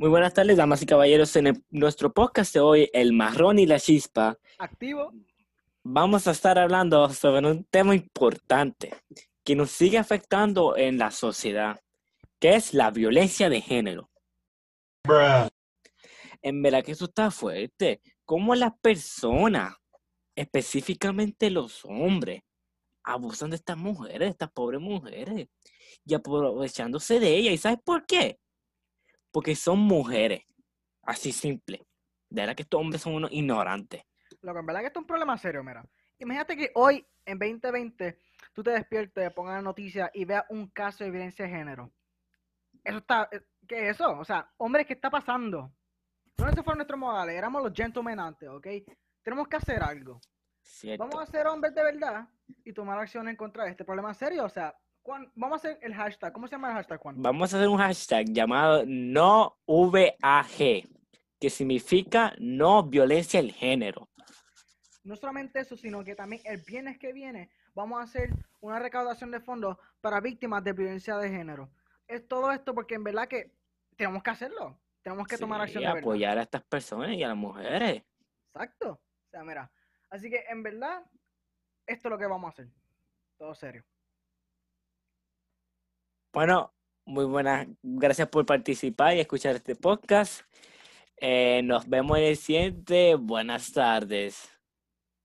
Muy buenas tardes, damas y caballeros. En el- nuestro podcast de hoy, El Marrón y la Chispa, Activo. vamos a estar hablando sobre un tema importante que nos sigue afectando en la sociedad, que es la violencia de género. En verdad que eso está fuerte. Cómo las personas, específicamente los hombres, abusan de estas mujeres, de estas pobres mujeres, y aprovechándose de ellas. ¿Y sabes por qué? Porque son mujeres. Así simple. De verdad que estos hombres son unos ignorantes. Lo que en verdad que esto es un problema serio, mira. Imagínate que hoy, en 2020, tú te despiertes, pongas la noticia y veas un caso de violencia de género. Eso está, eh, ¿qué es eso? O sea, hombre, ¿qué está pasando? No esos fueron nuestros modales, éramos los gentlemen antes, ¿ok? Tenemos que hacer algo. ¿Cierto? Vamos a ser hombres de verdad y tomar acción en contra de este problema serio. O sea, Juan, vamos a hacer el hashtag. ¿Cómo se llama el hashtag, Juan? Vamos a hacer un hashtag llamado no VAG, que significa no violencia del género. No solamente eso, sino que también el viernes que viene vamos a hacer una recaudación de fondos para víctimas de violencia de género. Es todo esto porque en verdad que tenemos que hacerlo. Tenemos que tomar Sí, acción de verdad. apoyar a estas personas y a las mujeres. Exacto. O sea, mira. Así que en verdad, esto es lo que vamos a hacer. Todo serio. Bueno, muy buenas. Gracias por participar y escuchar este podcast. Eh, nos vemos en el siguiente. Buenas tardes.